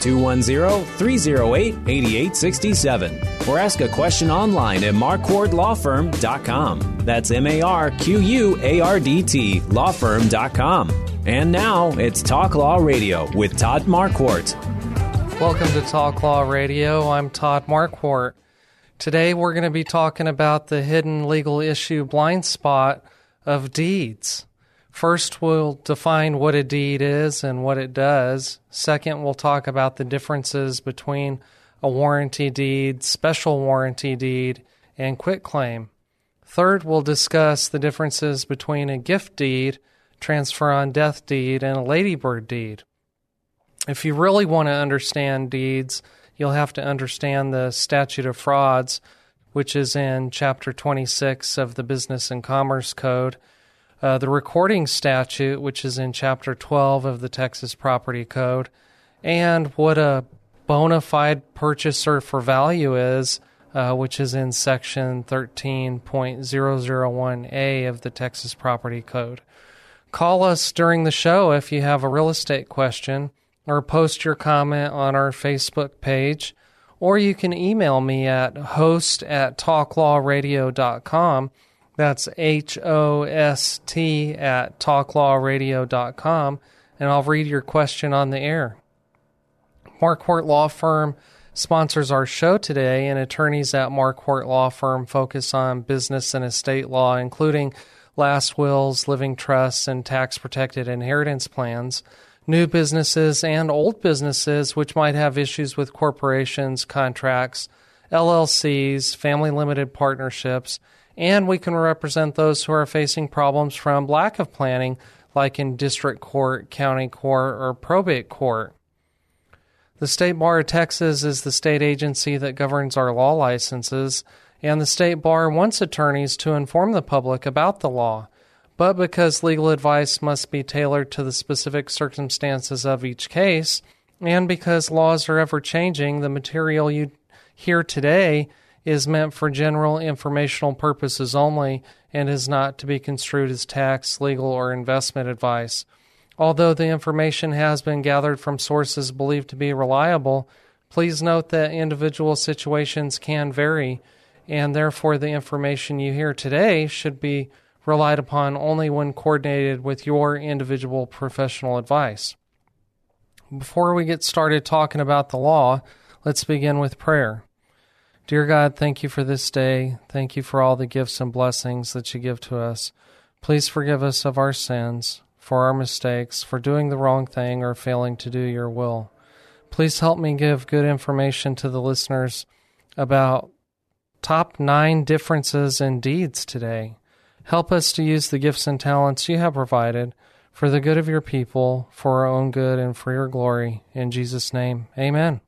210 308 8867. Or ask a question online at marquardtlawfirm.com. That's M A R Q U A R D T lawfirm.com. And now it's Talk Law Radio with Todd Marquardt. Welcome to Talk Law Radio. I'm Todd Marquardt. Today we're going to be talking about the hidden legal issue blind spot of deeds. First, we'll define what a deed is and what it does. Second, we'll talk about the differences between a warranty deed, special warranty deed, and quitclaim. Third, we'll discuss the differences between a gift deed, transfer on death deed, and a ladybird deed. If you really want to understand deeds, you'll have to understand the statute of frauds, which is in Chapter 26 of the Business and Commerce Code, uh, the recording statute, which is in Chapter 12 of the Texas Property Code, and what a bona fide purchaser for value is, uh, which is in Section 13.001A of the Texas Property Code. Call us during the show if you have a real estate question, or post your comment on our Facebook page, or you can email me at host at talklawradio.com. That's H O S T at talklawradio.com, and I'll read your question on the air. Marquardt Law Firm sponsors our show today, and attorneys at Marquardt Law Firm focus on business and estate law, including last wills, living trusts, and tax protected inheritance plans, new businesses and old businesses which might have issues with corporations, contracts, LLCs, family limited partnerships, and we can represent those who are facing problems from lack of planning, like in district court, county court, or probate court. The State Bar of Texas is the state agency that governs our law licenses, and the State Bar wants attorneys to inform the public about the law. But because legal advice must be tailored to the specific circumstances of each case, and because laws are ever changing, the material you hear today is meant for general informational purposes only and is not to be construed as tax, legal, or investment advice. Although the information has been gathered from sources believed to be reliable, please note that individual situations can vary, and therefore the information you hear today should be relied upon only when coordinated with your individual professional advice. Before we get started talking about the law, let's begin with prayer. Dear God, thank you for this day. Thank you for all the gifts and blessings that you give to us. Please forgive us of our sins for our mistakes, for doing the wrong thing, or failing to do your will. Please help me give good information to the listeners about top nine differences in deeds today. Help us to use the gifts and talents you have provided for the good of your people, for our own good, and for your glory. In Jesus' name, amen.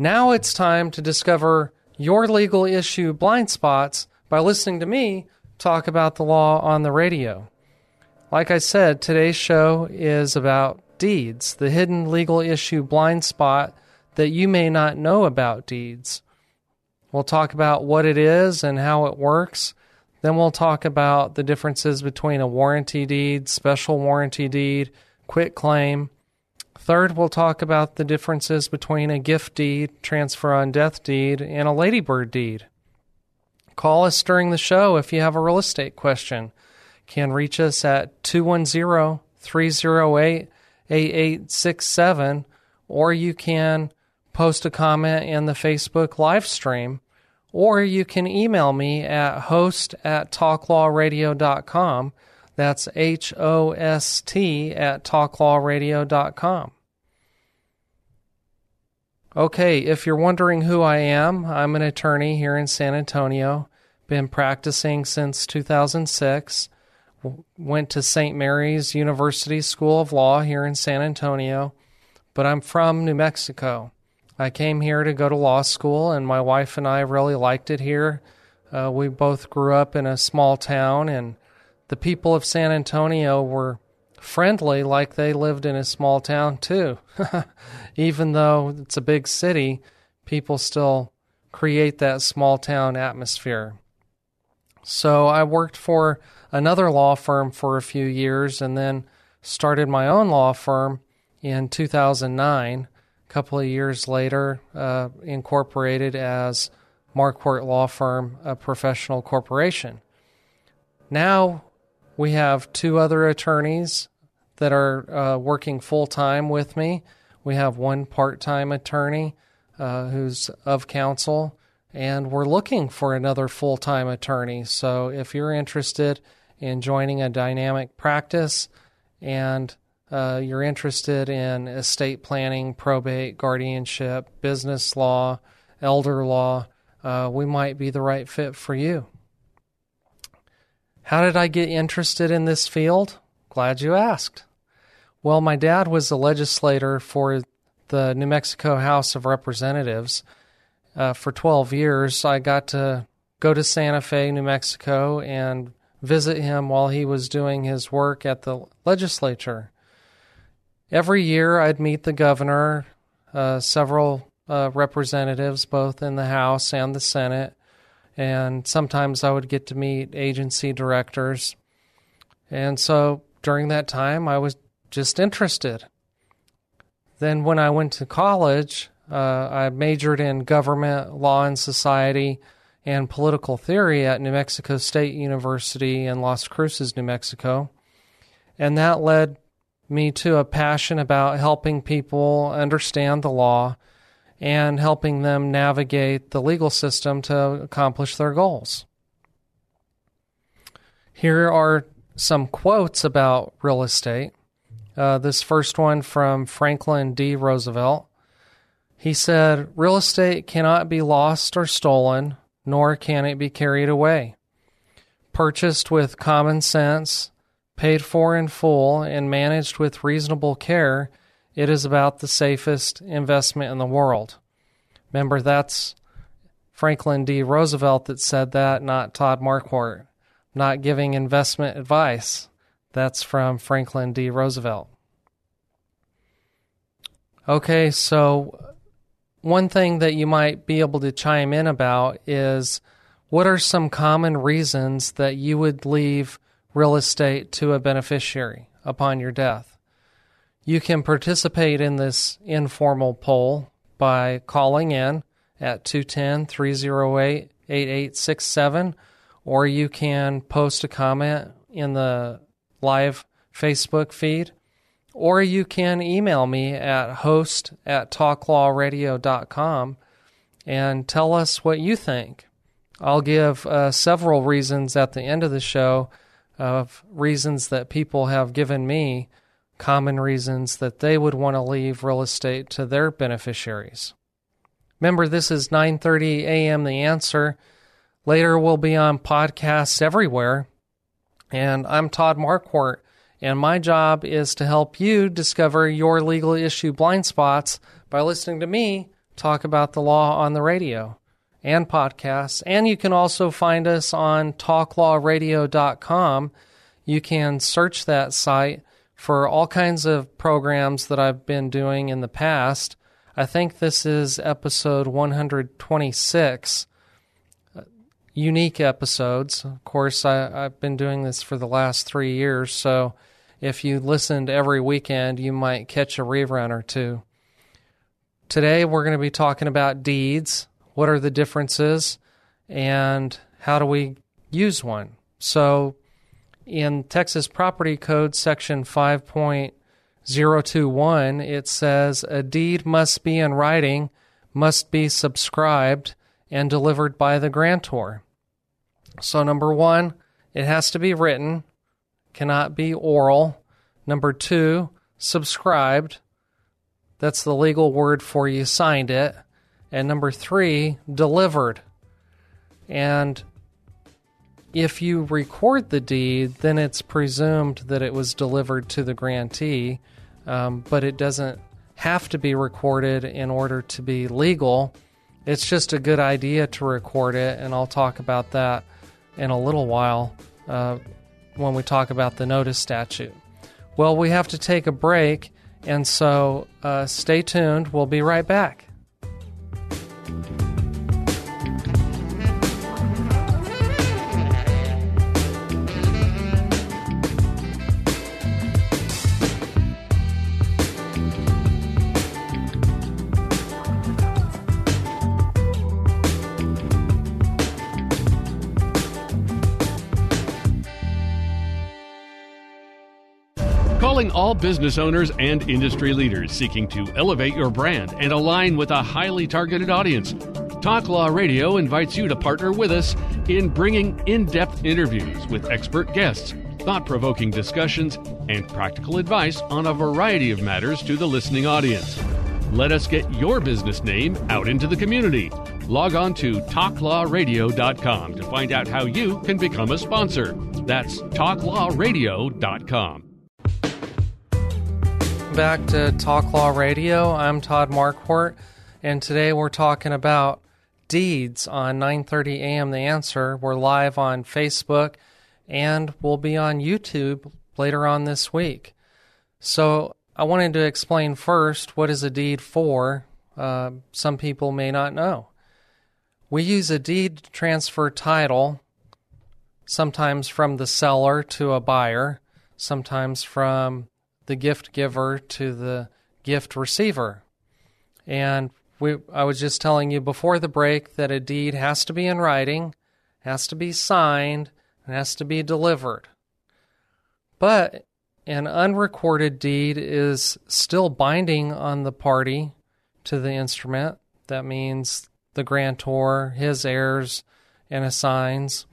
Now it's time to discover your legal issue blind spots by listening to me talk about the law on the radio. Like I said, today's show is about deeds, the hidden legal issue blind spot that you may not know about deeds. We'll talk about what it is and how it works. Then we'll talk about the differences between a warranty deed, special warranty deed, quit claim. Third, we'll talk about the differences between a gift deed, transfer on death deed, and a ladybird deed. Call us during the show if you have a real estate question can reach us at 210 308 8867, or you can post a comment in the Facebook live stream, or you can email me at host at talklawradio.com. That's H O S T at talklawradio.com. Okay, if you're wondering who I am, I'm an attorney here in San Antonio. Been practicing since 2006. Went to St. Mary's University School of Law here in San Antonio, but I'm from New Mexico. I came here to go to law school, and my wife and I really liked it here. Uh, we both grew up in a small town, and the people of San Antonio were friendly like they lived in a small town too. Even though it's a big city, people still create that small town atmosphere. So I worked for another law firm for a few years and then started my own law firm in 2009 a couple of years later, uh, incorporated as Marquardt Law Firm, a professional corporation. Now we have two other attorneys that are uh, working full time with me. We have one part time attorney uh, who's of counsel, and we're looking for another full time attorney. So if you're interested in joining a dynamic practice and uh, you're interested in estate planning, probate, guardianship, business law, elder law, uh, we might be the right fit for you. How did I get interested in this field? Glad you asked. Well, my dad was a legislator for the New Mexico House of Representatives. Uh, for 12 years, I got to go to Santa Fe, New Mexico, and visit him while he was doing his work at the legislature every year I'd meet the governor, uh, several uh, representatives, both in the House and the Senate, and sometimes I would get to meet agency directors. And so during that time, I was just interested. Then, when I went to college, uh, I majored in government, law, and society and political theory at New Mexico State University in Las Cruces, New Mexico. And that led me to a passion about helping people understand the law and helping them navigate the legal system to accomplish their goals. Here are some quotes about real estate. Uh, this first one from Franklin D. Roosevelt. He said, Real estate cannot be lost or stolen, nor can it be carried away. Purchased with common sense, paid for in full, and managed with reasonable care, it is about the safest investment in the world. Remember, that's Franklin D. Roosevelt that said that, not Todd Marquardt. Not giving investment advice. That's from Franklin D. Roosevelt. Okay, so one thing that you might be able to chime in about is what are some common reasons that you would leave real estate to a beneficiary upon your death. You can participate in this informal poll by calling in at 210 308 8867, or you can post a comment in the live Facebook feed, or you can email me at host at talklawradio.com and tell us what you think. I'll give uh, several reasons at the end of the show of reasons that people have given me, common reasons that they would want to leave real estate to their beneficiaries. Remember, this is 9:30 a.m. The Answer. Later, we'll be on podcasts everywhere. And I'm Todd Marquardt, and my job is to help you discover your legal issue blind spots by listening to me talk about the law on the radio and podcasts. And you can also find us on talklawradio.com. You can search that site for all kinds of programs that I've been doing in the past. I think this is episode 126. Uh, unique episodes. Of course, I, have been doing this for the last three years, so if you listened every weekend, you might catch a rerun or two. Today, we're going to be talking about deeds what are the differences, and how do we use one? So, in Texas Property Code Section 5.021, it says a deed must be in writing, must be subscribed, and delivered by the grantor. So, number one, it has to be written, cannot be oral. Number two, subscribed. That's the legal word for you signed it. And number three, delivered. And if you record the deed, then it's presumed that it was delivered to the grantee, um, but it doesn't have to be recorded in order to be legal. It's just a good idea to record it, and I'll talk about that in a little while uh, when we talk about the notice statute. Well, we have to take a break, and so uh, stay tuned. We'll be right back. Business owners and industry leaders seeking to elevate your brand and align with a highly targeted audience. Talk Law Radio invites you to partner with us in bringing in depth interviews with expert guests, thought provoking discussions, and practical advice on a variety of matters to the listening audience. Let us get your business name out into the community. Log on to talklawradio.com to find out how you can become a sponsor. That's talklawradio.com back to Talk Law Radio. I'm Todd Marquardt, and today we're talking about deeds on 9:30 a.m. The Answer. We're live on Facebook, and we'll be on YouTube later on this week. So I wanted to explain first what is a deed for. Uh, some people may not know. We use a deed to transfer title, sometimes from the seller to a buyer, sometimes from the gift giver to the gift receiver. And we, I was just telling you before the break that a deed has to be in writing, has to be signed, and has to be delivered. But an unrecorded deed is still binding on the party to the instrument. That means the grantor, his heirs, and assigns.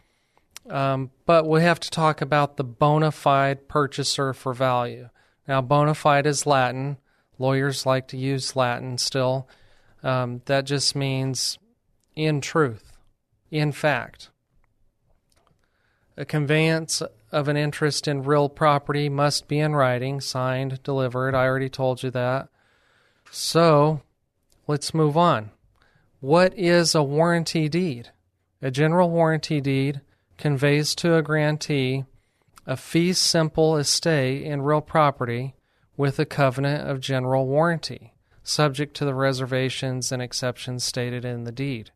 Um, but we have to talk about the bona fide purchaser for value. Now, bona fide is Latin. Lawyers like to use Latin still. Um, that just means in truth, in fact. A conveyance of an interest in real property must be in writing, signed, delivered. I already told you that. So, let's move on. What is a warranty deed? A general warranty deed conveys to a grantee a fee simple estate in real property with a covenant of general warranty, subject to the reservations and exceptions stated in the deed.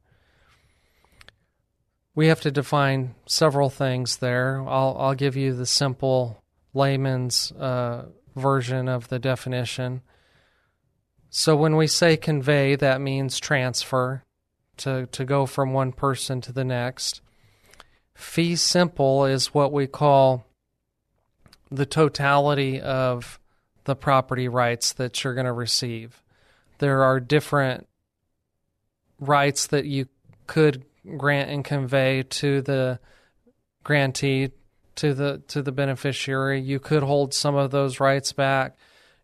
We have to define several things there. I'll, I'll give you the simple layman's uh, version of the definition. So when we say convey, that means transfer, to, to go from one person to the next. Fee simple is what we call the totality of the property rights that you're going to receive. There are different rights that you could grant and convey to the grantee to the to the beneficiary. You could hold some of those rights back.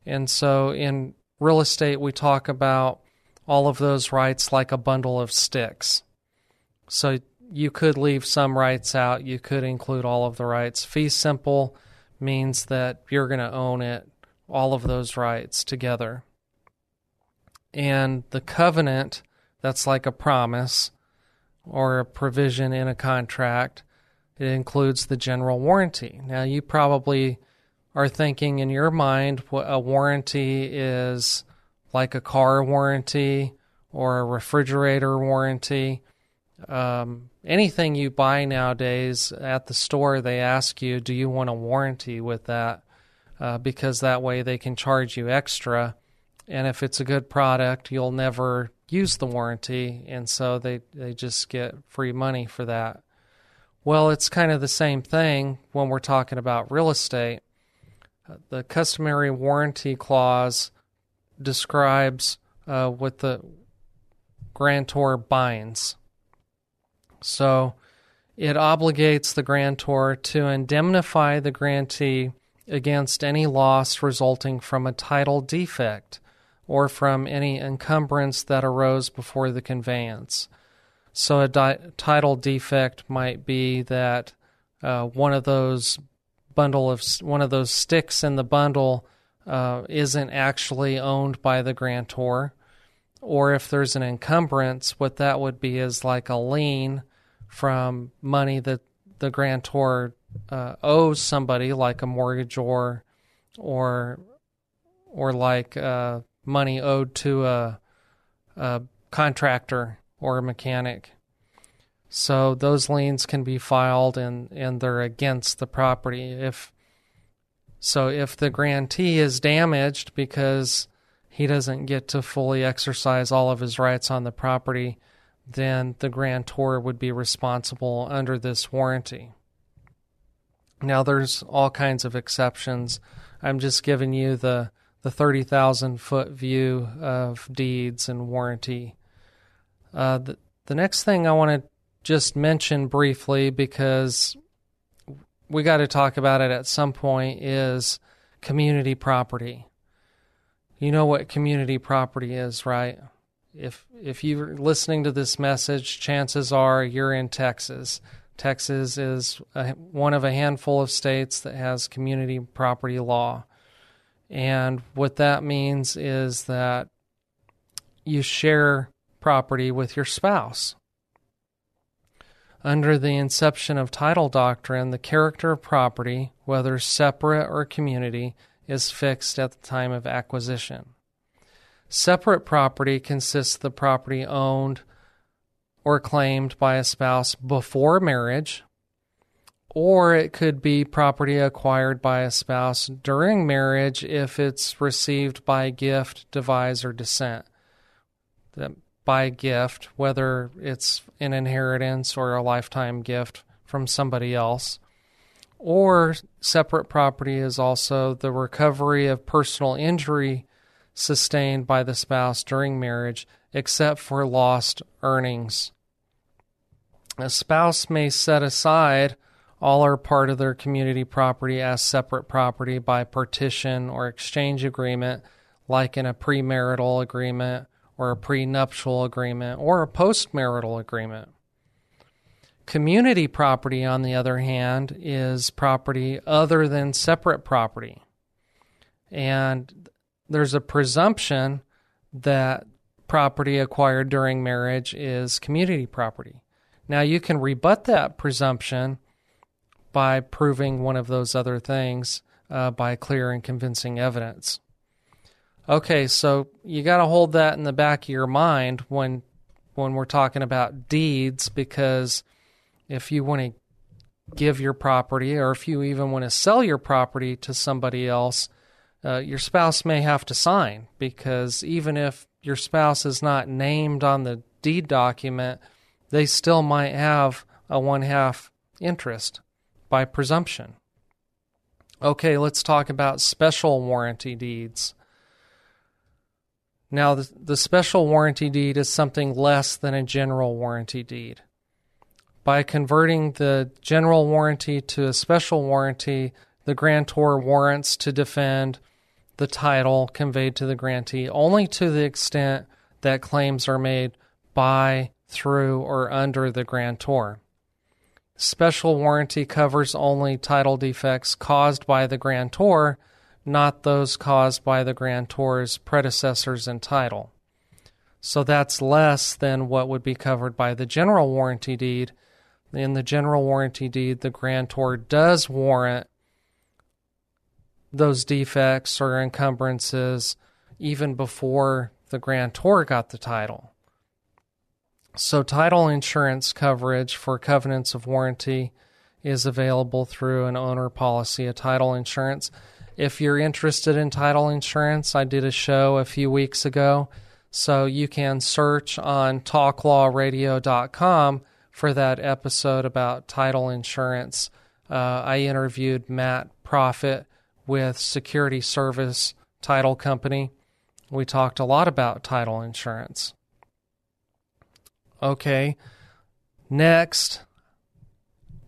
And so in real estate we talk about all of those rights like a bundle of sticks. So you could leave some rights out, you could include all of the rights. Fee simple means that you're going to own it, all of those rights together. And the covenant, that's like a promise or a provision in a contract, it includes the general warranty. Now, you probably are thinking in your mind what a warranty is like a car warranty or a refrigerator warranty. Um, anything you buy nowadays at the store, they ask you, do you want a warranty with that? Uh, because that way they can charge you extra. And if it's a good product, you'll never use the warranty. And so they, they just get free money for that. Well, it's kind of the same thing when we're talking about real estate. The customary warranty clause describes uh, what the grantor binds So it obligates the grantor to indemnify the grantee against any loss resulting from a title defect or from any encumbrance that arose before the conveyance. So a di- title defect might be that uh, one of those bundle of one of those sticks in the bundle uh, isn't actually owned by the grantor, or if there's an encumbrance, what that would be is like a lien from money that the grantor uh, owes somebody, like a mortgagor, or or like uh, money owed to a, a contractor or a mechanic. So those liens can be filed and, and they're against the property. If so if the grantee is damaged because he doesn't get to fully exercise all of his rights on the property, then the grantor would be responsible under this warranty. Now there's all kinds of exceptions. I'm just giving you the the 30,000 foot view of deeds and warranty. Uh, the, the next thing I want to just mention briefly because we got to talk about it at some point is community property. You know what community property is, right? If if you're listening to this message, chances are you're in Texas. Texas is a, one of a handful of states that has community property law. And what that means is that you share property with your spouse. Under the inception of title doctrine, the character of property, whether separate or community, is fixed at the time of acquisition. Separate property consists of the property owned or claimed by a spouse before marriage, or it could be property acquired by a spouse during marriage if it's received by gift, devise, or descent. By gift, whether it's an inheritance or a lifetime gift from somebody else. Or separate property is also the recovery of personal injury sustained by the spouse during marriage, except for lost earnings. A spouse may set aside all or part of their community property as separate property by partition or exchange agreement, like in a premarital agreement or a prenuptial agreement or a postmarital agreement. Community property, on the other hand, is property other than separate property. And there's a presumption that property acquired during marriage is community property. Now, you can rebut that presumption by proving one of those other things uh, by clear and convincing evidence. Okay, so you got to hold that in the back of your mind when when we're talking about deeds because if you want to give your property or if you even want to sell your property to somebody else, uh, your spouse may have to sign because even if your spouse is not named on the deed document, they still might have a one half interest by presumption. Okay, let's talk about special warranty deeds. Now, the, the, special warranty deed is something less than a general warranty deed. By converting the general warranty to a special warranty, the grantor warrants to defend the title conveyed to the grantee only to the extent that claims are made by, through, or under the grantor. Special warranty covers only title defects caused by the grantor, not those caused by the grantor's predecessors in title. So that's less than what would be covered by the general warranty deed. In the general warranty deed, the grantor does warrant those defects or encumbrances even before the grantor got the title. So, title insurance coverage for covenants of warranty is available through an owner policy of title insurance. If you're interested in title insurance, I did a show a few weeks ago, so you can search on talklawradio.com for that episode about title insurance. Uh, I interviewed Matt Profit with Security Service Title Company. We talked a lot about title insurance. Okay. Next,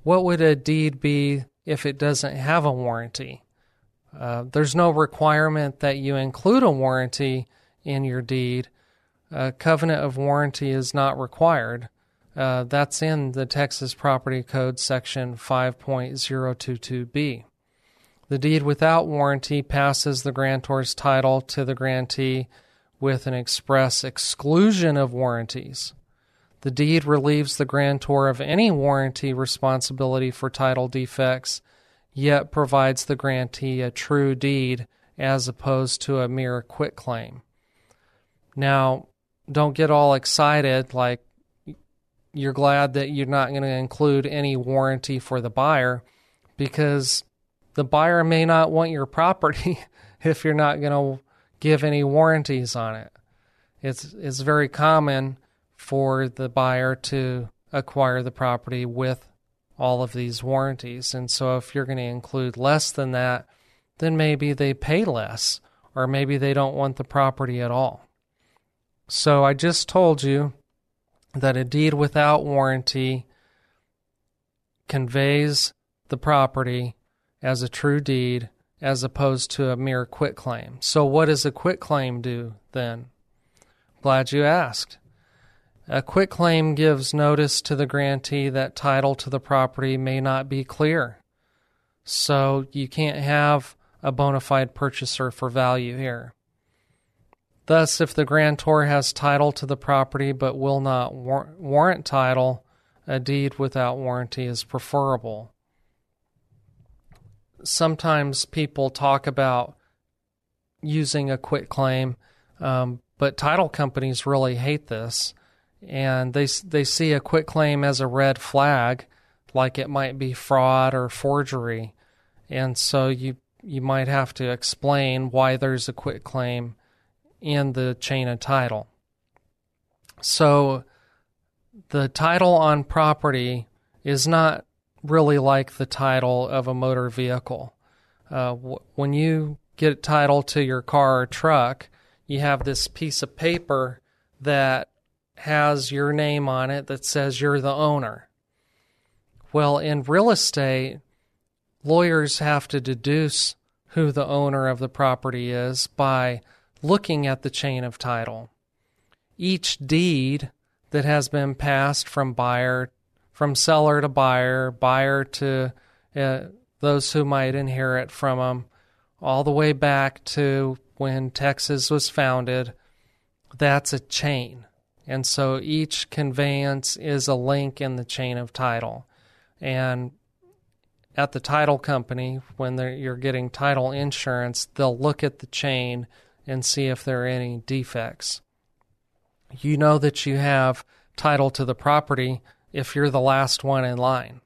what would a deed be if it doesn't have a warranty? Uh, there's no requirement that you include a warranty in your deed. A covenant of warranty is not required. Uh, that's in the Texas Property Code section 5.022b. The deed without warranty passes the grantor's title to the grantee with an express exclusion of warranties. The deed relieves the grantor of any warranty responsibility for title defects, yet provides the grantee a true deed as opposed to a mere quitclaim. Now, don't get all excited like you're glad that you're not going to include any warranty for the buyer because the buyer may not want your property if you're not going to give any warranties on it. It's it's very common for the buyer to acquire the property with all of these warranties. And so if you're going to include less than that, then maybe they pay less or maybe they don't want the property at all. So I just told you that a deed without warranty conveys the property as a true deed as opposed to a mere quitclaim. So, what does a quitclaim do then? Glad you asked. A quitclaim gives notice to the grantee that title to the property may not be clear. So, you can't have a bona fide purchaser for value here. Thus, if the grantor has title to the property but will not war- warrant title, a deed without warranty is preferable. Sometimes people talk about using a quitclaim, um, but title companies really hate this, and they they see a quit claim as a red flag, like it might be fraud or forgery, and so you you might have to explain why there's a quitclaim in the chain of title. So the title on property is not really like the title of a motor vehicle. Uh, w- when you get title to your car or truck, you have this piece of paper that has your name on it that says you're the owner. Well, in real estate, lawyers have to deduce who the owner of the property is by looking at the chain of title. Each deed that has been passed from buyer, from seller to buyer, buyer to uh, those who might inherit from them, all the way back to when Texas was founded, that's a chain. And so each conveyance is a link in the chain of title. And at the title company, when you're getting title insurance, they'll look at the chain and see if there are any defects. You know that you have title to the property if you're the last one in line.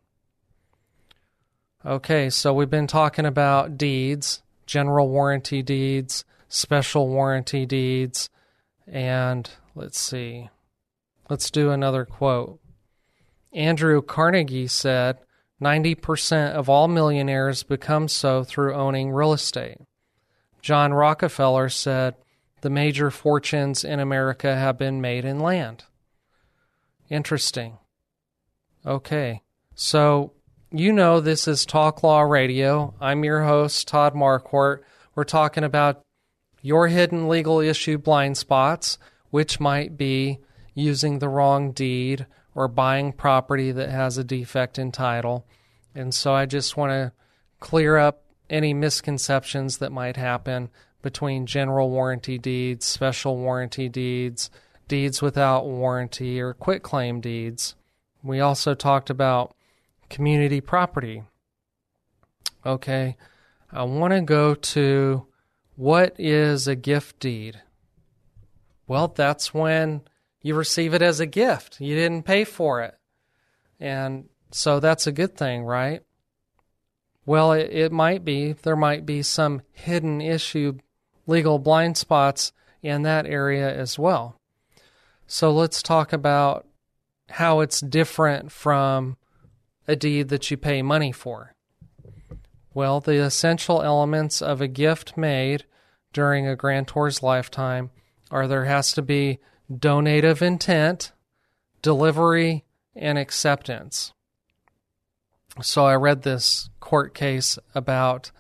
Okay, so we've been talking about deeds, general warranty deeds, special warranty deeds, and let's see. Let's do another quote. Andrew Carnegie said 90% of all millionaires become so through owning real estate. John Rockefeller said, The major fortunes in America have been made in land. Interesting. Okay. So, you know, this is Talk Law Radio. I'm your host, Todd Marquardt. We're talking about your hidden legal issue blind spots, which might be using the wrong deed or buying property that has a defect in title. And so I just want to clear up any misconceptions that might happen between general warranty deeds, special warranty deeds, deeds without warranty, or quitclaim deeds. We also talked about community property. Okay, I want to go to what is a gift deed? Well, that's when you receive it as a gift. You didn't pay for it. And so that's a good thing, right? Well, it, it might be. There might be some hidden issue, legal blind spots in that area as well. So let's talk about how it's different from a deed that you pay money for. Well, the essential elements of a gift made during a grantor's lifetime are there has to be donative intent, delivery and acceptance. So I read this court case about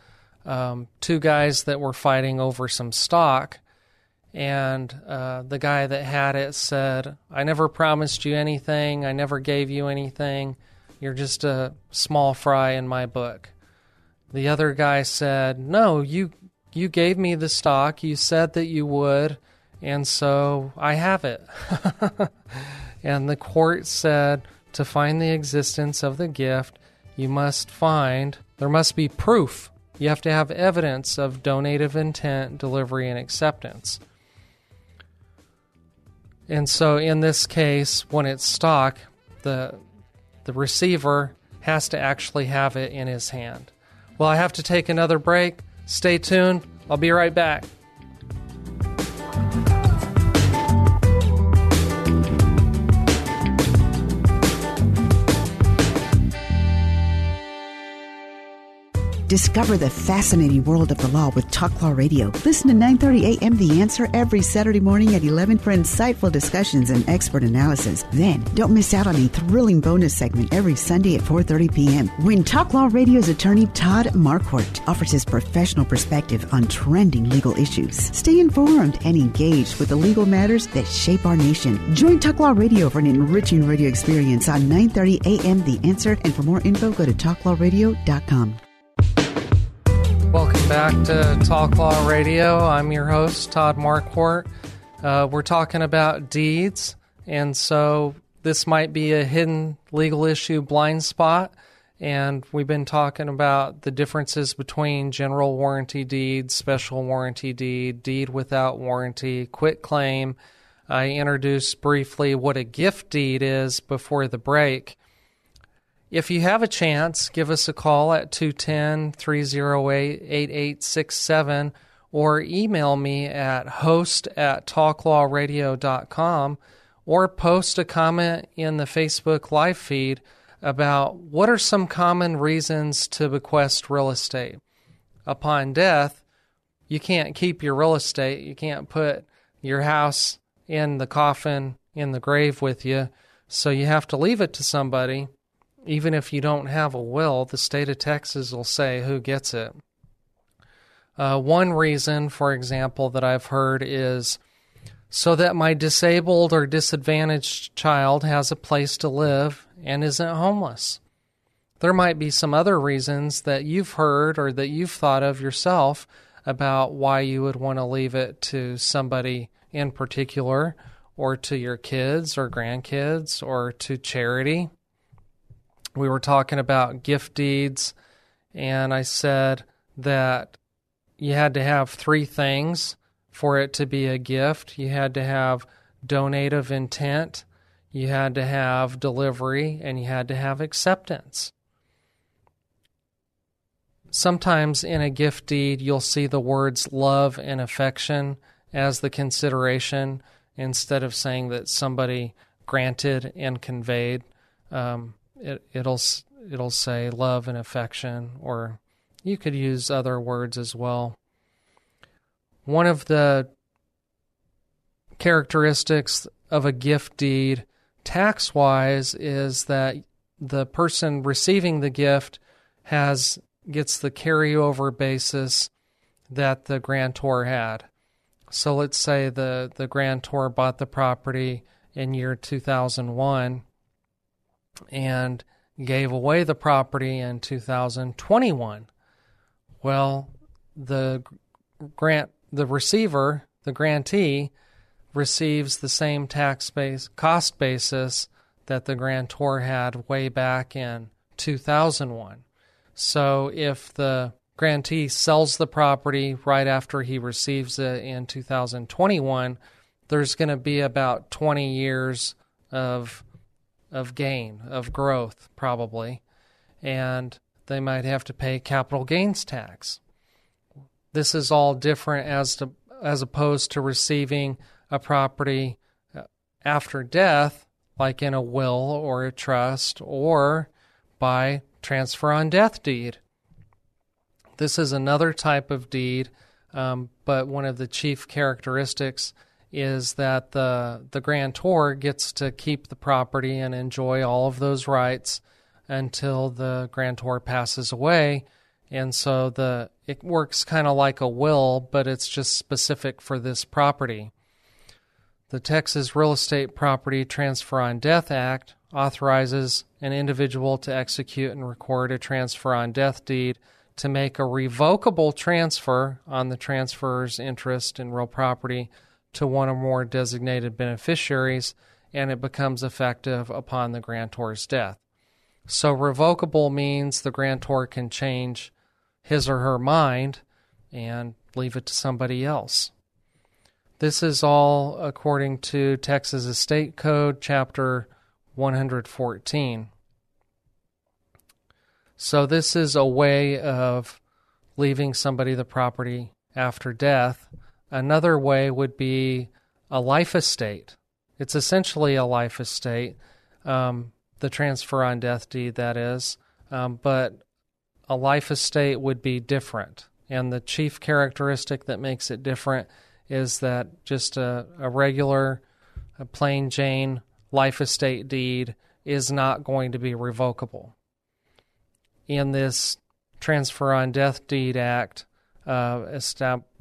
um, two guys that were fighting over some stock, and uh, the guy that had it said, I never promised you anything, I never gave you anything, you're just a small fry in my book. The other guy said, No, you, you gave me the stock, you said that you would, and so I have it. and the court said, To find the existence of the gift, you must find, there must be proof. You have to have evidence of donative intent, delivery, and acceptance. And so in this case, when it's stock, the the receiver has to actually have it in his hand. Well, I have to take another break. Stay tuned. I'll be right back. Discover the fascinating world of the law with Talk Law Radio. Listen to 9:30 a.m. The Answer every Saturday morning at 11 for insightful discussions and expert analysis. Then, don't miss out on a thrilling bonus segment every Sunday at 4:30 p.m. when Talk Law Radio's attorney Todd Marquardt offers his professional perspective on trending legal issues. Stay informed and engaged with the legal matters that shape our nation. Join Talk Law Radio for an enriching radio experience on 9:30 a.m. The Answer. And for more info, go to talklawradio.com. Back to Talk Law Radio. I'm your host, Todd Marquardt. Uh, we're talking about deeds, and so this might be a hidden legal issue blind spot. And we've been talking about the differences between general warranty deed, special warranty deed, deed without warranty, quit claim. I introduced briefly what a gift deed is before the break. If you have a chance, give us a call at 210 308 8867 or email me at host at talklawradio.com or post a comment in the Facebook live feed about what are some common reasons to bequest real estate. Upon death, you can't keep your real estate, you can't put your house in the coffin in the grave with you, so you have to leave it to somebody even if you don't have a will, the state of Texas will say who gets it. Uh, one reason, for example, that I've heard is so that my disabled or disadvantaged child has a place to live and isn't homeless. There might be some other reasons that you've heard or that you've thought of yourself about why you would want to leave it to somebody in particular, or to your kids or grandkids, or to charity we were talking about gift deeds, and I said that you had to have three things for it to be a gift. You had to have donative intent, you had to have delivery, and you had to have acceptance. Sometimes in a gift deed, you'll see the words love and affection as the consideration instead of saying that somebody granted and conveyed. Um, it, it'll it'll say love and affection, or you could use other words as well. One of the characteristics of a gift deed, tax wise, is that the person receiving the gift has gets the carryover basis that the grantor had. So let's say the, the grantor bought the property in year 2001 and gave away the property in 2021. Well, the grant the receiver, the grantee receives the same tax base cost basis that the grantor had way back in 2001. So if the grantee sells the property right after he receives it in 2021, there's going to be about 20 years of of gain, of growth, probably, and they might have to pay capital gains tax. This is all different as to as opposed to receiving a property uh, after death, like in a will or a trust, or by transfer on death deed. This is another type of deed, um, but one of the chief characteristics is that the the grantor gets to keep the property and enjoy all of those rights until the grantor passes away. And so the it works kind of like a will but it's just specific for this property. The Texas Real Estate Property Transfer on Death Act authorizes an individual to execute and record a transfer on death deed to make a revocable transfer on the transferor's interest in real property to one or more designated beneficiaries, and it becomes effective upon the grantor's death. So, revocable means the grantor can change his or her mind and leave it to somebody else. This is all according to Texas Estate Code, Chapter 114. So, this is a way of leaving somebody the property after death Another way would be a life estate. It's essentially a life estate, um, the transfer on death deed, that is. Um, but a life estate would be different. And the chief characteristic that makes it different is that just a, a regular, a plain Jane life estate deed is not going to be revocable. In this Transfer on Death Deed Act, uh,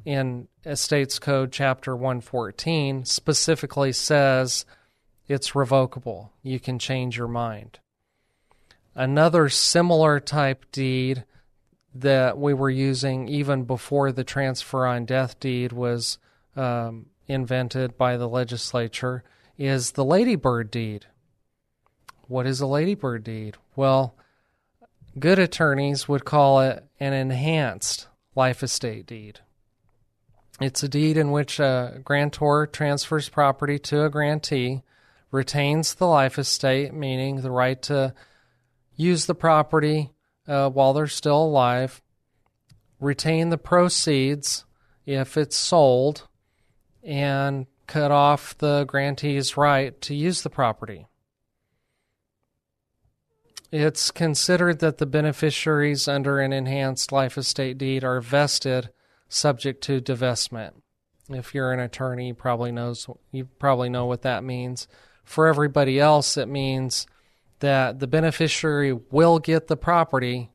in Estates Code Chapter 114 specifically says it's revocable. You can change your mind. Another similar type deed that we were using even before the transfer on death deed was um, invented by the legislature is the ladybird deed. What is a ladybird deed? Well, good attorneys would call it an enhanced life estate deed. It's a deed in which a grantor transfers property to a grantee, retains the life estate, meaning the right to use the property uh, while they're still alive, retain the proceeds if it's sold, and cut off the grantee's right to use the property. It's considered that the beneficiaries under an enhanced life estate deed are vested subject to divestment. If you're an attorney, you probably knows you probably know what that means. For everybody else, it means that the beneficiary will get the property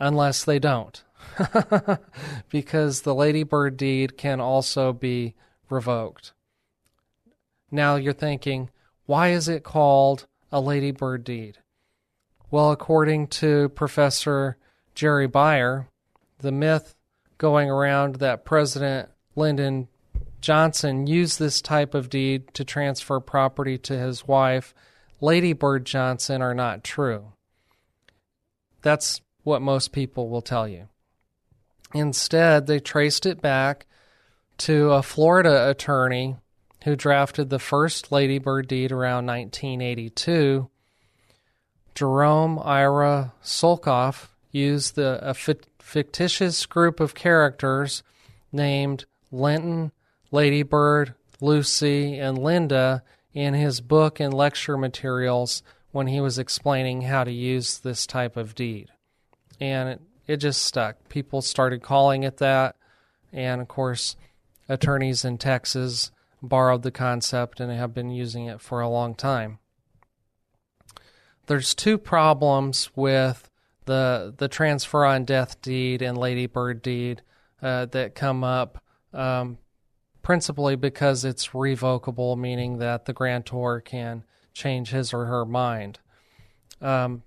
unless they don't. because the ladybird deed can also be revoked. Now you're thinking, why is it called a ladybird deed? Well, according to Professor Gerry Beyer, the myth going around that President Lyndon Johnson used this type of deed to transfer property to his wife, Lady Bird Johnson, are not true. That's what most people will tell you. Instead, they traced it back to a Florida attorney who drafted the first Lady Bird deed around 1982. Jerome Ira Solkoff used the fictitious group of characters named Lyndon, Ladybird, Lucy, and Linda in his book and lecture materials when he was explaining how to use this type of deed. And it, it just stuck. People started calling it that. And of course, attorneys in Texas borrowed the concept and have been using it for a long time. There's two problems with the the transfer on death deed and ladybird deed uh, that come up um, principally because it's revocable, meaning that the grantor can change his or her mind. Um,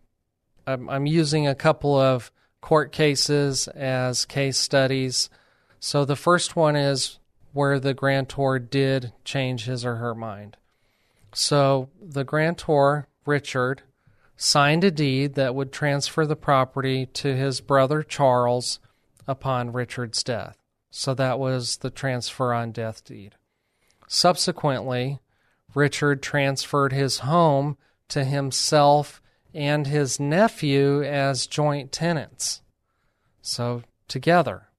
I'm, I'm using a couple of court cases as case studies. So the first one is where the grantor did change his or her mind. So the grantor, Richard, signed a deed that would transfer the property to his brother Charles upon Richard's death. So that was the transfer on death deed. Subsequently, Richard transferred his home to himself and his nephew as joint tenants. So together.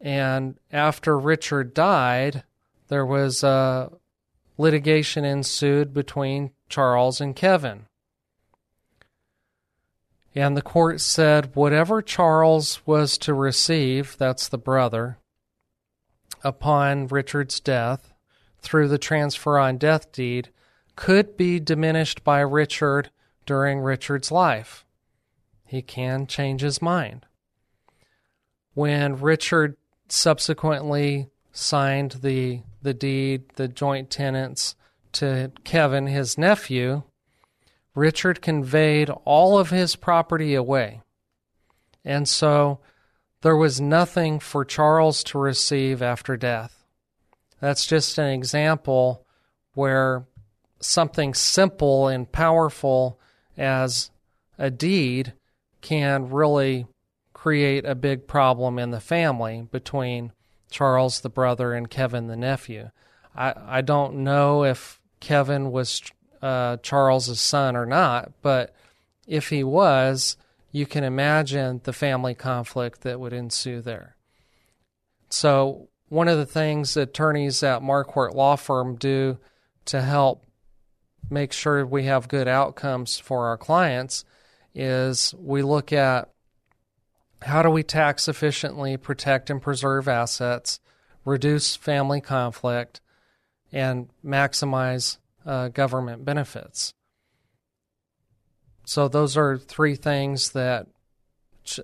And after Richard died, there was a litigation ensued between Charles and Kevin. And the court said whatever Charles was to receive, that's the brother, upon Richard's death through the transfer on death deed could be diminished by Richard during Richard's life. He can change his mind. When Richard subsequently signed the the deed, the joint tenants to Kevin, his nephew, Richard conveyed all of his property away. And so there was nothing for Charles to receive after death. That's just an example where something simple and powerful as a deed can really create a big problem in the family between Charles the brother and Kevin the nephew. I, I don't know if Kevin was uh, Charles's son or not, but if he was, you can imagine the family conflict that would ensue there. So, one of the things attorneys at Marquardt Law Firm do to help make sure we have good outcomes for our clients is we look at how do we tax efficiently protect and preserve assets, reduce family conflict, and maximize uh, government benefits. So, those are three things that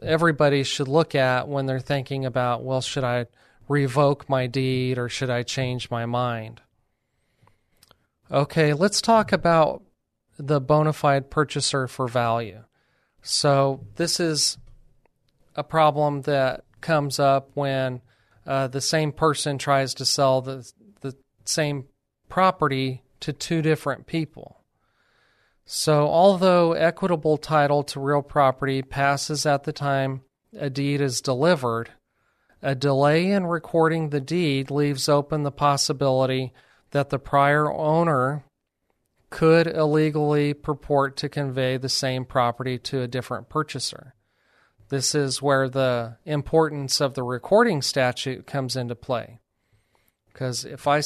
everybody should look at when they're thinking about well, should I revoke my deed or should I change my mind? Okay, let's talk about the bona fide purchaser for value. So, this is a problem that comes up when uh, the same person tries to sell the, the same property to two different people. So, although equitable title to real property passes at the time a deed is delivered, a delay in recording the deed leaves open the possibility that the prior owner could illegally purport to convey the same property to a different purchaser. This is where the importance of the recording statute comes into play. Because if I,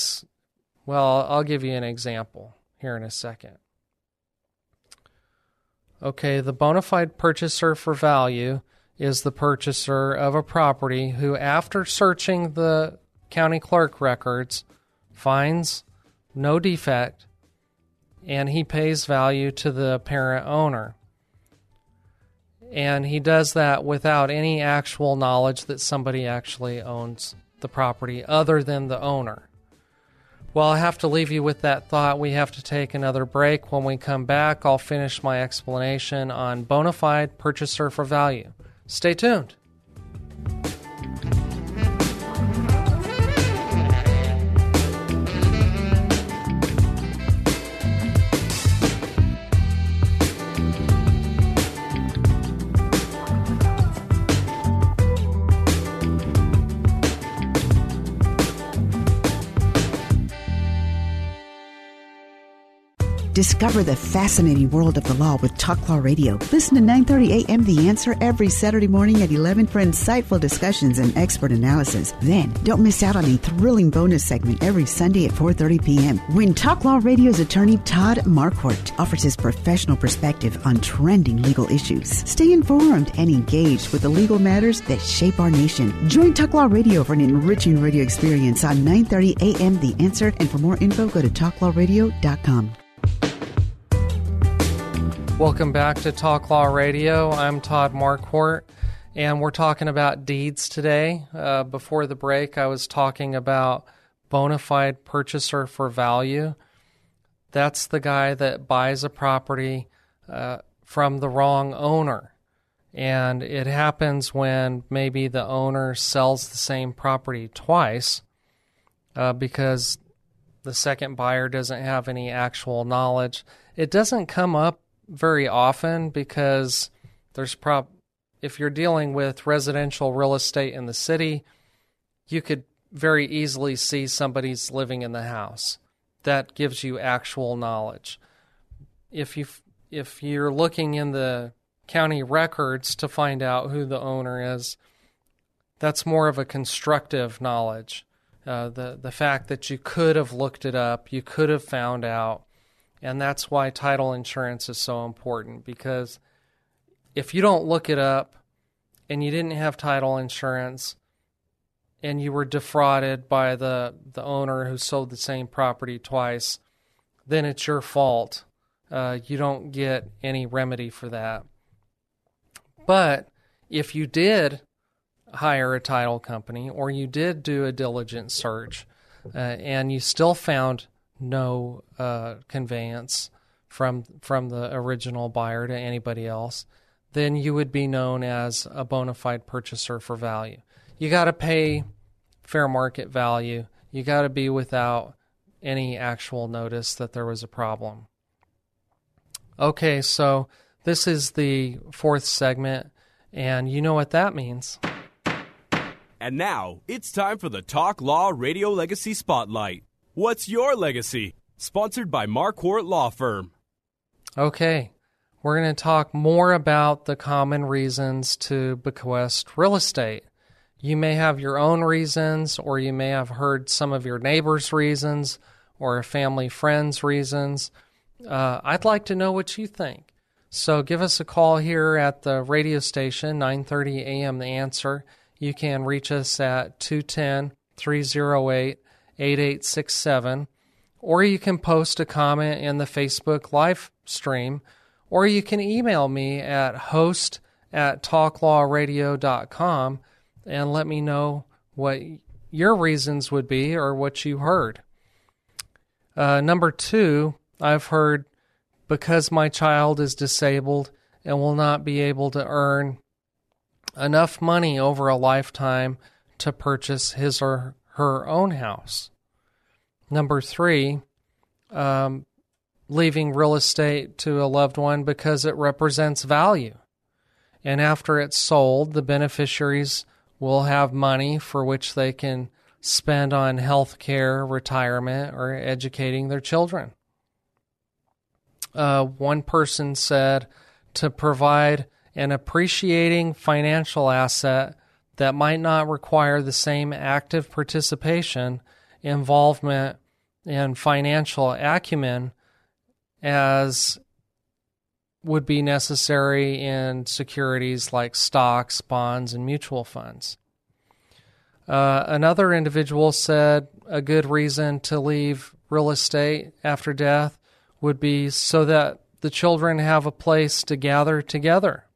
well, I'll give you an example here in a second. Okay, the bona fide purchaser for value is the purchaser of a property who, after searching the county clerk records, finds no defect and he pays value to the parent owner. And he does that without any actual knowledge that somebody actually owns the property other than the owner. Well, I have to leave you with that thought. We have to take another break. When we come back, I'll finish my explanation on bona fide purchaser for value. Stay tuned. Discover the fascinating world of the law with Talk Law Radio. Listen to 9:30 a.m. The Answer every Saturday morning at 11 for insightful discussions and expert analysis. Then, don't miss out on a thrilling bonus segment every Sunday at 4:30 p.m. when Talk Law Radio's attorney Todd Marquardt offers his professional perspective on trending legal issues. Stay informed and engaged with the legal matters that shape our nation. Join Talk Law Radio for an enriching radio experience on 9:30 a.m. The Answer. And for more info, go to talklawradio.com. Welcome back to Talk Law Radio. I'm Todd Marquardt, and we're talking about deeds today. Uh, before the break, I was talking about bona fide purchaser for value. That's the guy that buys a property uh, from the wrong owner. And it happens when maybe the owner sells the same property twice uh, because the second buyer doesn't have any actual knowledge. It doesn't come up very often because there's prob if you're dealing with residential real estate in the city, you could very easily see somebody's living in the house. That gives you actual knowledge. If you if you're looking in the county records to find out who the owner is, that's more of a constructive knowledge. Uh, the the fact that you could have looked it up, you could have found out, and that's why title insurance is so important because if you don't look it up and you didn't have title insurance and you were defrauded by the the owner who sold the same property twice, then it's your fault. Uh, you don't get any remedy for that. But if you did hire a title company or you did do a diligent search uh, and you still found no uh, conveyance from from the original buyer to anybody else, then you would be known as a bona fide purchaser for value. You got to pay fair market value. You got to be without any actual notice that there was a problem. Okay, so this is the fourth segment, and you know what that means. And now it's time for the Talk Law Radio Legacy Spotlight. What's your legacy? Sponsored by Marquardt Law Firm. Okay, we're going to talk more about the common reasons to bequest real estate. You may have your own reasons, or you may have heard some of your neighbors' reasons, or a family friend's reasons. Uh, I'd like to know what you think. So give us a call here at the radio station, 9:30 a.m. The Answer. You can reach us at 210-308-8867 or you can post a comment in the Facebook live stream or you can email me at host at talklawradio.com and let me know what your reasons would be or what you heard. Uh, number two, I've heard because my child is disabled and will not be able to earn enough money over a lifetime to purchase his or her own house. Number three, um, leaving real estate to a loved one because it represents value. And after it's sold, the beneficiaries will have money for which they can spend on health care, retirement, or educating their children. Uh, one person said to provide an appreciating financial asset that might not require the same active participation, involvement, and financial acumen as would be necessary in securities like stocks, bonds, and mutual funds. Uh, another individual said a good reason to leave real estate after death would be so that the children have a place to gather together.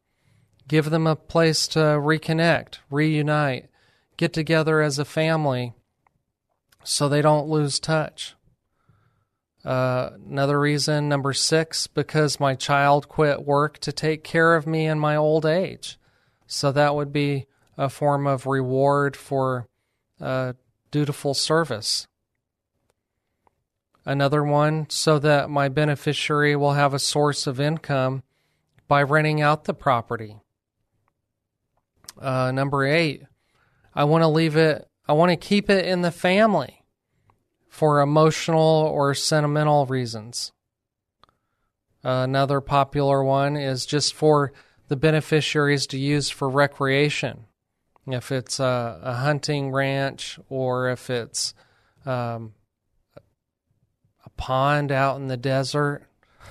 Give them a place to reconnect, reunite, get together as a family so they don't lose touch. Uh, another reason, number six, because my child quit work to take care of me in my old age. So that would be a form of reward for uh, dutiful service. Another one, so that my beneficiary will have a source of income by renting out the property. Uh, number eight, I want to leave it, I want to keep it in the family for emotional or sentimental reasons. Another popular one is just for the beneficiaries to use for recreation. If it's a, a hunting ranch or if it's um, a pond out in the desert.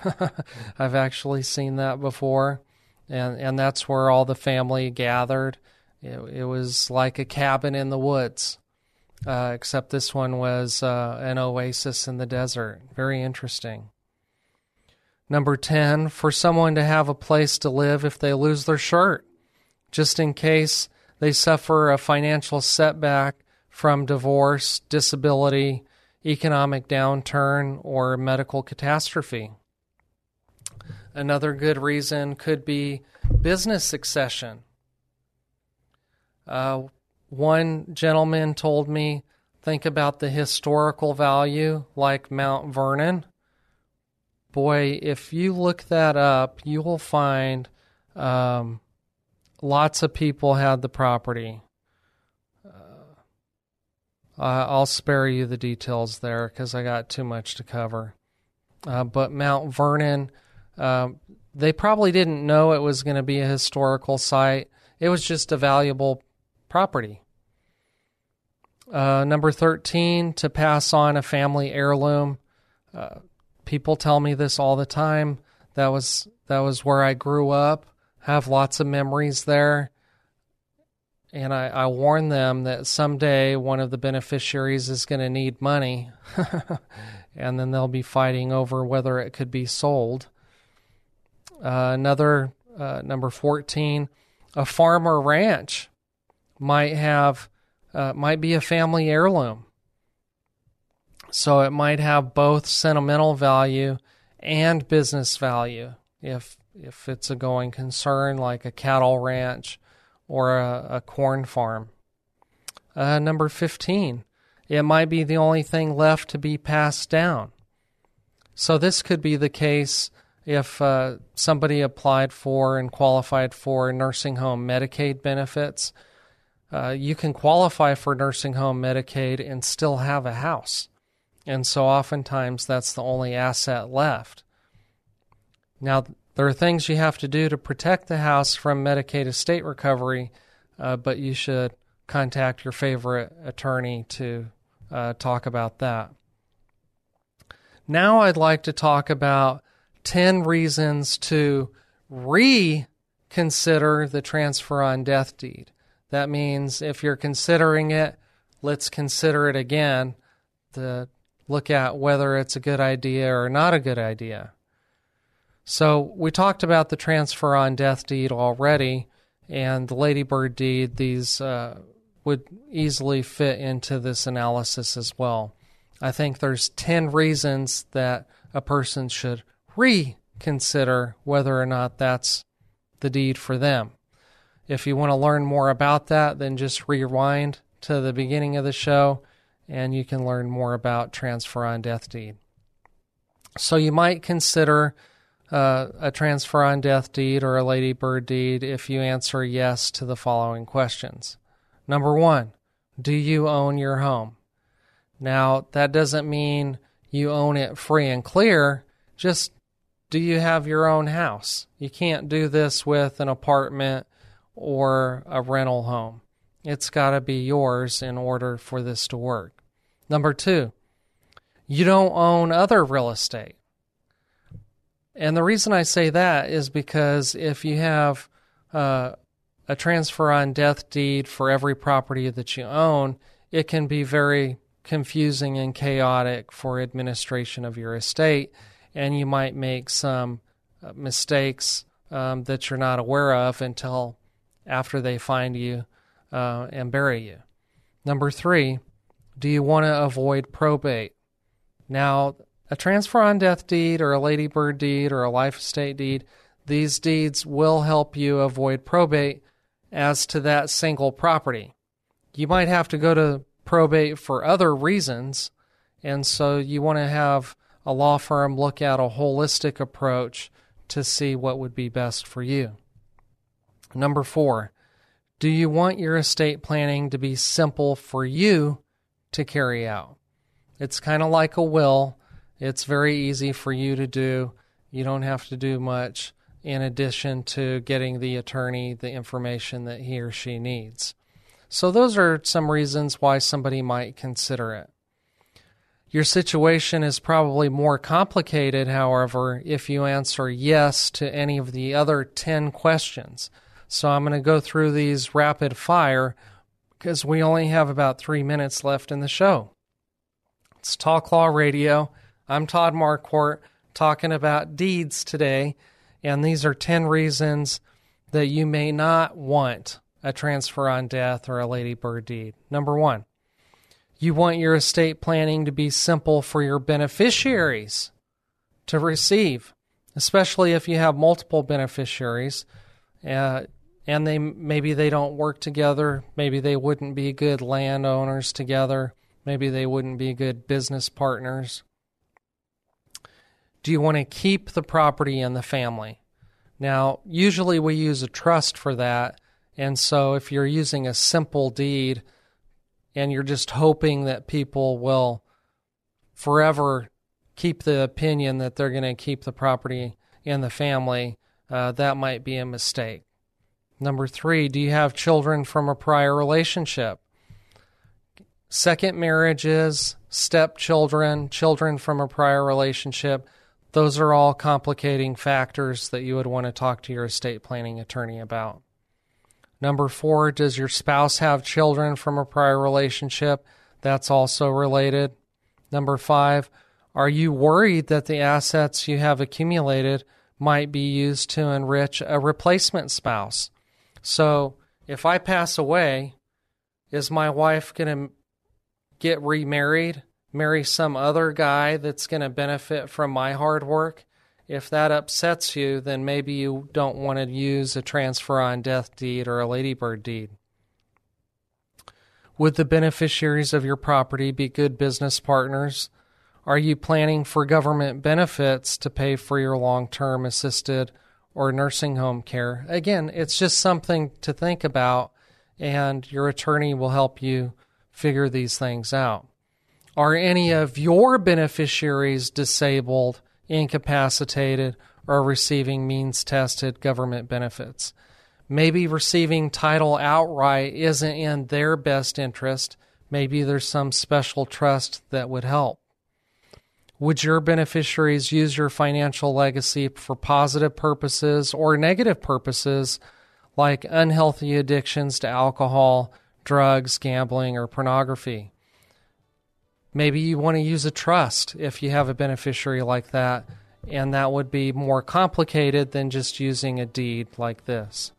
I've actually seen that before. And, and that's where all the family gathered. It, it was like a cabin in the woods, uh, except this one was uh, an oasis in the desert. Very interesting. Number 10, for someone to have a place to live if they lose their shirt, just in case they suffer a financial setback from divorce, disability, economic downturn, or medical catastrophe. Another good reason could be business succession. Uh, one gentleman told me think about the historical value like Mount Vernon. Boy, if you look that up, you will find um, lots of people had the property. Uh, I'll spare you the details there because I got too much to cover. Uh, but Mount Vernon, uh, they probably didn't know it was going to be a historical site. It was just a valuable property. Uh, number 13, to pass on a family heirloom. Uh, people tell me this all the time. That was that was where I grew up have lots of memories there. and I, I warn them that someday one of the beneficiaries is going to need money, and then they'll be fighting over whether it could be sold. Uh, another uh, number 14 a farm or ranch might have uh, might be a family heirloom so it might have both sentimental value and business value if if it's a going concern like a cattle ranch or a, a corn farm. Uh, number 15, it might be the only thing left to be passed down. So this could be the case if uh, somebody applied for and qualified for nursing home Medicaid benefits. Uh, you can qualify for nursing home Medicaid and still have a house. And so oftentimes that's the only asset left. Now, there are things you have to do to protect the house from Medicaid estate recovery, uh, but you should contact your favorite attorney to uh, talk about that. Now, I'd like to talk about 10 reasons to reconsider the transfer on death deed. That means if you're considering it, let's consider it again. to look at whether it's a good idea or not a good idea. So we talked about the transfer on death deed already, and the Ladybird deed. These uh, would easily fit into this analysis as well. I think there's ten reasons that a person should reconsider whether or not that's the deed for them. If you want to learn more about that, then just rewind to the beginning of the show and you can learn more about transfer on death deed. So you might consider uh, a transfer on death deed or a ladybird deed if you answer yes to the following questions. Number one, do you own your home? Now, that doesn't mean you own it free and clear, just do you have your own house? You can't do this with an apartment or a rental home. It's got to be yours in order for this to work. Number two, you don't own other real estate. And the reason I say that is because if you have uh, a transfer on death deed for every property that you own, it can be very confusing and chaotic for administration of your estate, and you might make some uh, mistakes um, that you're not aware of until after they find you uh, and bury you. Number three, do you want to avoid probate? Now, a transfer on death deed or a ladybird deed or a life estate deed, these deeds will help you avoid probate as to that single property. You might have to go to probate for other reasons, and so you want to have a law firm look at a holistic approach to see what would be best for you. Number four, do you want your estate planning to be simple for you to carry out. It's kind of like a will. It's very easy for you to do. You don't have to do much in addition to getting the attorney the information that he or she needs. So, those are some reasons why somebody might consider it. Your situation is probably more complicated, however, if you answer yes to any of the other 10 questions. So, I'm going to go through these rapid fire because we only have about three minutes left in the show. It's Talk Law Radio. I'm Todd Marquardt talking about deeds today, and these are 10 reasons that you may not want a transfer on death or a ladybird deed. Number one, you want your estate planning to be simple for your beneficiaries to receive, especially if you have multiple beneficiaries. Uh, and they maybe they don't work together, maybe they wouldn't be good landowners together, maybe they wouldn't be good business partners. Do you want to keep the property in the family? Now, usually we use a trust for that, and so if you're using a simple deed and you're just hoping that people will forever keep the opinion that they're going to keep the property in the family, uh, that might be a mistake. Number three, do you have children from a prior relationship? Second marriages, stepchildren, children from a prior relationship, those are all complicating factors that you would want to talk to your estate planning attorney about. Number four, does your spouse have children from a prior relationship? That's also related. Number five, are you worried that the assets you have accumulated might be used to enrich a replacement spouse? So, if I pass away, is my wife going to get remarried, marry some other guy that's going to benefit from my hard work? If that upsets you, then maybe you don't want to use a transfer on death deed or a ladybird deed. Would the beneficiaries of your property be good business partners? Are you planning for government benefits to pay for your long term assisted or nursing home care? Again, it's just something to think about, and your attorney will help you figure these things out. Are any of your beneficiaries disabled incapacitated, or receiving means tested government benefits. Maybe receiving title outright isn't in their best interest. Maybe there's some special trust that would help. Would your beneficiaries use your financial legacy for positive purposes or negative purposes, like unhealthy addictions to alcohol, drugs, gambling, or pornography? Maybe you want to use a trust if you have a beneficiary like that, and that would be more complicated than just using a deed like this.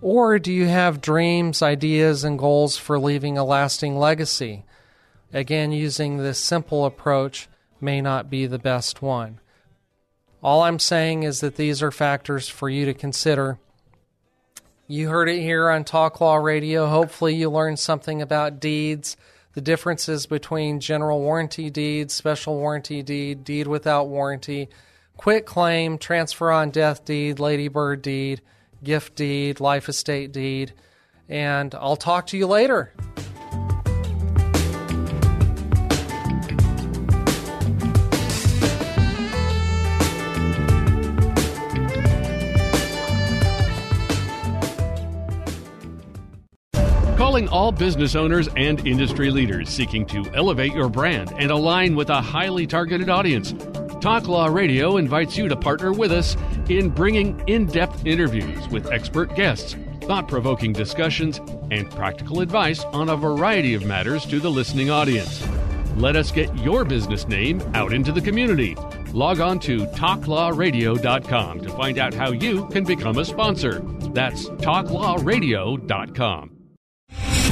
Or do you have dreams, ideas, and goals for leaving a lasting legacy? Again, using this simple approach may not be the best one. All I'm saying is that these are factors for you to consider. You heard it here on Talk Law Radio. Hopefully, you learned something about deeds the differences between general warranty deed, special warranty deed, deed without warranty, quit claim, transfer on death deed, ladybird deed, gift deed, life estate deed. And I'll talk to you later. All business owners and industry leaders seeking to elevate your brand and align with a highly targeted audience. Talk Law Radio invites you to partner with us in bringing in depth interviews with expert guests, thought provoking discussions, and practical advice on a variety of matters to the listening audience. Let us get your business name out into the community. Log on to talklawradio.com to find out how you can become a sponsor. That's talklawradio.com.